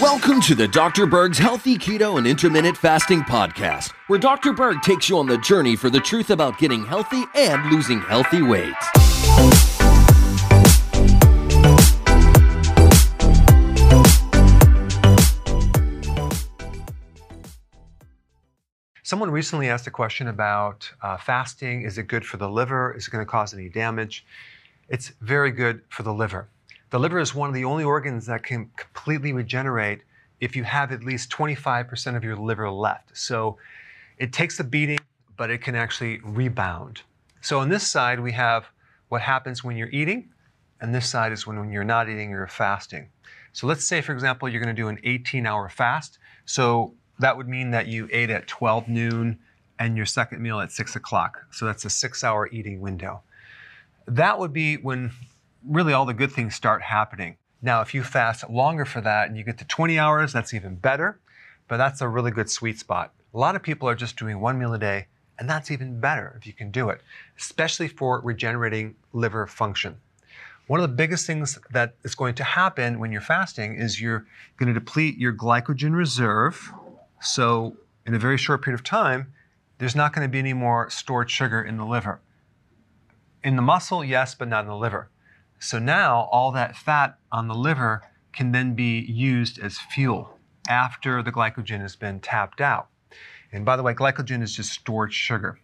Welcome to the Dr. Berg's Healthy Keto and Intermittent Fasting Podcast, where Dr. Berg takes you on the journey for the truth about getting healthy and losing healthy weight. Someone recently asked a question about uh, fasting. Is it good for the liver? Is it going to cause any damage? It's very good for the liver. The liver is one of the only organs that can completely regenerate if you have at least 25% of your liver left. So it takes a beating, but it can actually rebound. So on this side, we have what happens when you're eating, and this side is when, when you're not eating you're fasting. So let's say, for example, you're going to do an 18 hour fast. So that would mean that you ate at 12 noon and your second meal at 6 o'clock. So that's a six hour eating window. That would be when really all the good things start happening. Now, if you fast longer for that and you get to 20 hours, that's even better, but that's a really good sweet spot. A lot of people are just doing one meal a day, and that's even better if you can do it, especially for regenerating liver function. One of the biggest things that is going to happen when you're fasting is you're going to deplete your glycogen reserve. So, in a very short period of time, there's not going to be any more stored sugar in the liver. In the muscle, yes, but not in the liver. So now all that fat on the liver can then be used as fuel after the glycogen has been tapped out. And by the way, glycogen is just stored sugar.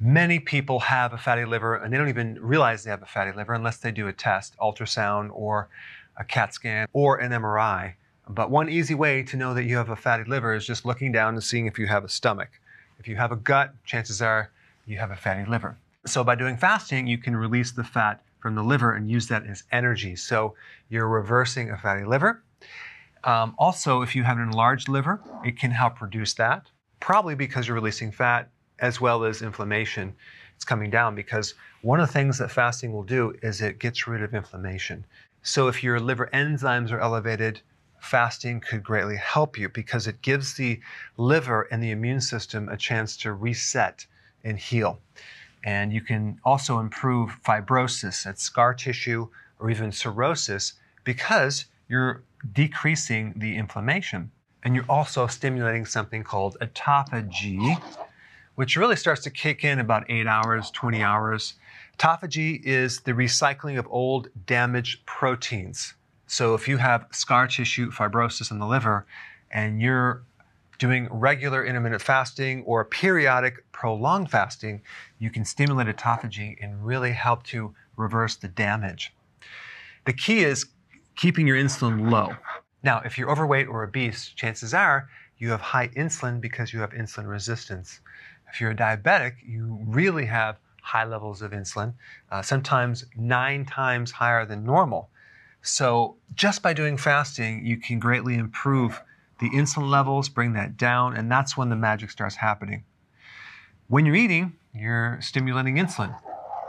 Many people have a fatty liver and they don't even realize they have a fatty liver unless they do a test, ultrasound or a CAT scan or an MRI. But one easy way to know that you have a fatty liver is just looking down and seeing if you have a stomach. If you have a gut, chances are you have a fatty liver. So by doing fasting, you can release the fat from the liver and use that as energy. So you're reversing a fatty liver. Um, also, if you have an enlarged liver, it can help reduce that, probably because you're releasing fat as well as inflammation. It's coming down because one of the things that fasting will do is it gets rid of inflammation. So if your liver enzymes are elevated, fasting could greatly help you because it gives the liver and the immune system a chance to reset and heal. And you can also improve fibrosis, that's scar tissue, or even cirrhosis, because you're decreasing the inflammation. And you're also stimulating something called autophagy, which really starts to kick in about eight hours, 20 hours. Autophagy is the recycling of old damaged proteins. So if you have scar tissue fibrosis in the liver and you're doing regular intermittent fasting or periodic prolonged fasting, you can stimulate autophagy and really help to reverse the damage. The key is keeping your insulin low. Now, if you're overweight or obese, chances are you have high insulin because you have insulin resistance. If you're a diabetic, you really have high levels of insulin, uh, sometimes nine times higher than normal. So, just by doing fasting, you can greatly improve the insulin levels, bring that down, and that's when the magic starts happening. When you're eating, you're stimulating insulin.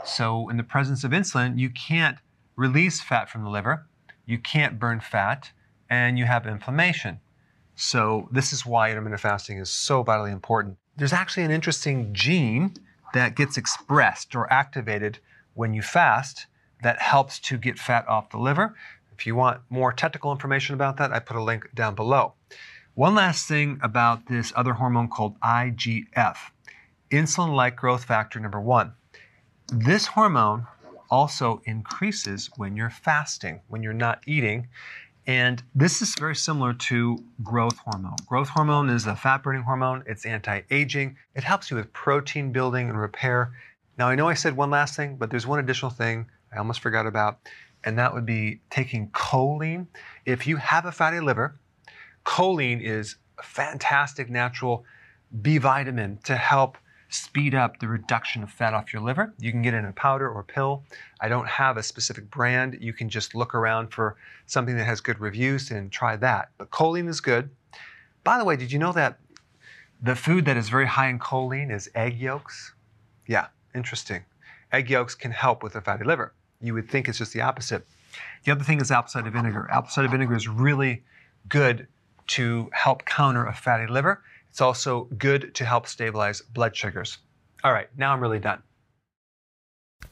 So, in the presence of insulin, you can't release fat from the liver, you can't burn fat, and you have inflammation. So, this is why intermittent fasting is so vitally important. There's actually an interesting gene that gets expressed or activated when you fast that helps to get fat off the liver. If you want more technical information about that, I put a link down below. One last thing about this other hormone called IGF, insulin like growth factor number one. This hormone also increases when you're fasting, when you're not eating. And this is very similar to growth hormone. Growth hormone is a fat burning hormone, it's anti aging, it helps you with protein building and repair. Now, I know I said one last thing, but there's one additional thing I almost forgot about and that would be taking choline. If you have a fatty liver, choline is a fantastic natural B vitamin to help speed up the reduction of fat off your liver. You can get it in a powder or pill. I don't have a specific brand. You can just look around for something that has good reviews and try that. But choline is good. By the way, did you know that The food that is very high in choline is egg yolks. Yeah, interesting. Egg yolks can help with a fatty liver. You would think it's just the opposite. The other thing is apple cider vinegar. Apple cider vinegar is really good to help counter a fatty liver. It's also good to help stabilize blood sugars. All right, now I'm really done.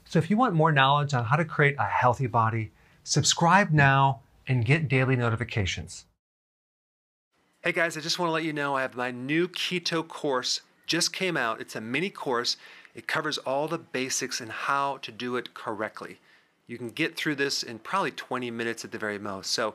So if you want more knowledge on how to create a healthy body, subscribe now and get daily notifications. Hey guys, I just want to let you know I have my new keto course just came out. It's a mini course. It covers all the basics and how to do it correctly. You can get through this in probably 20 minutes at the very most. So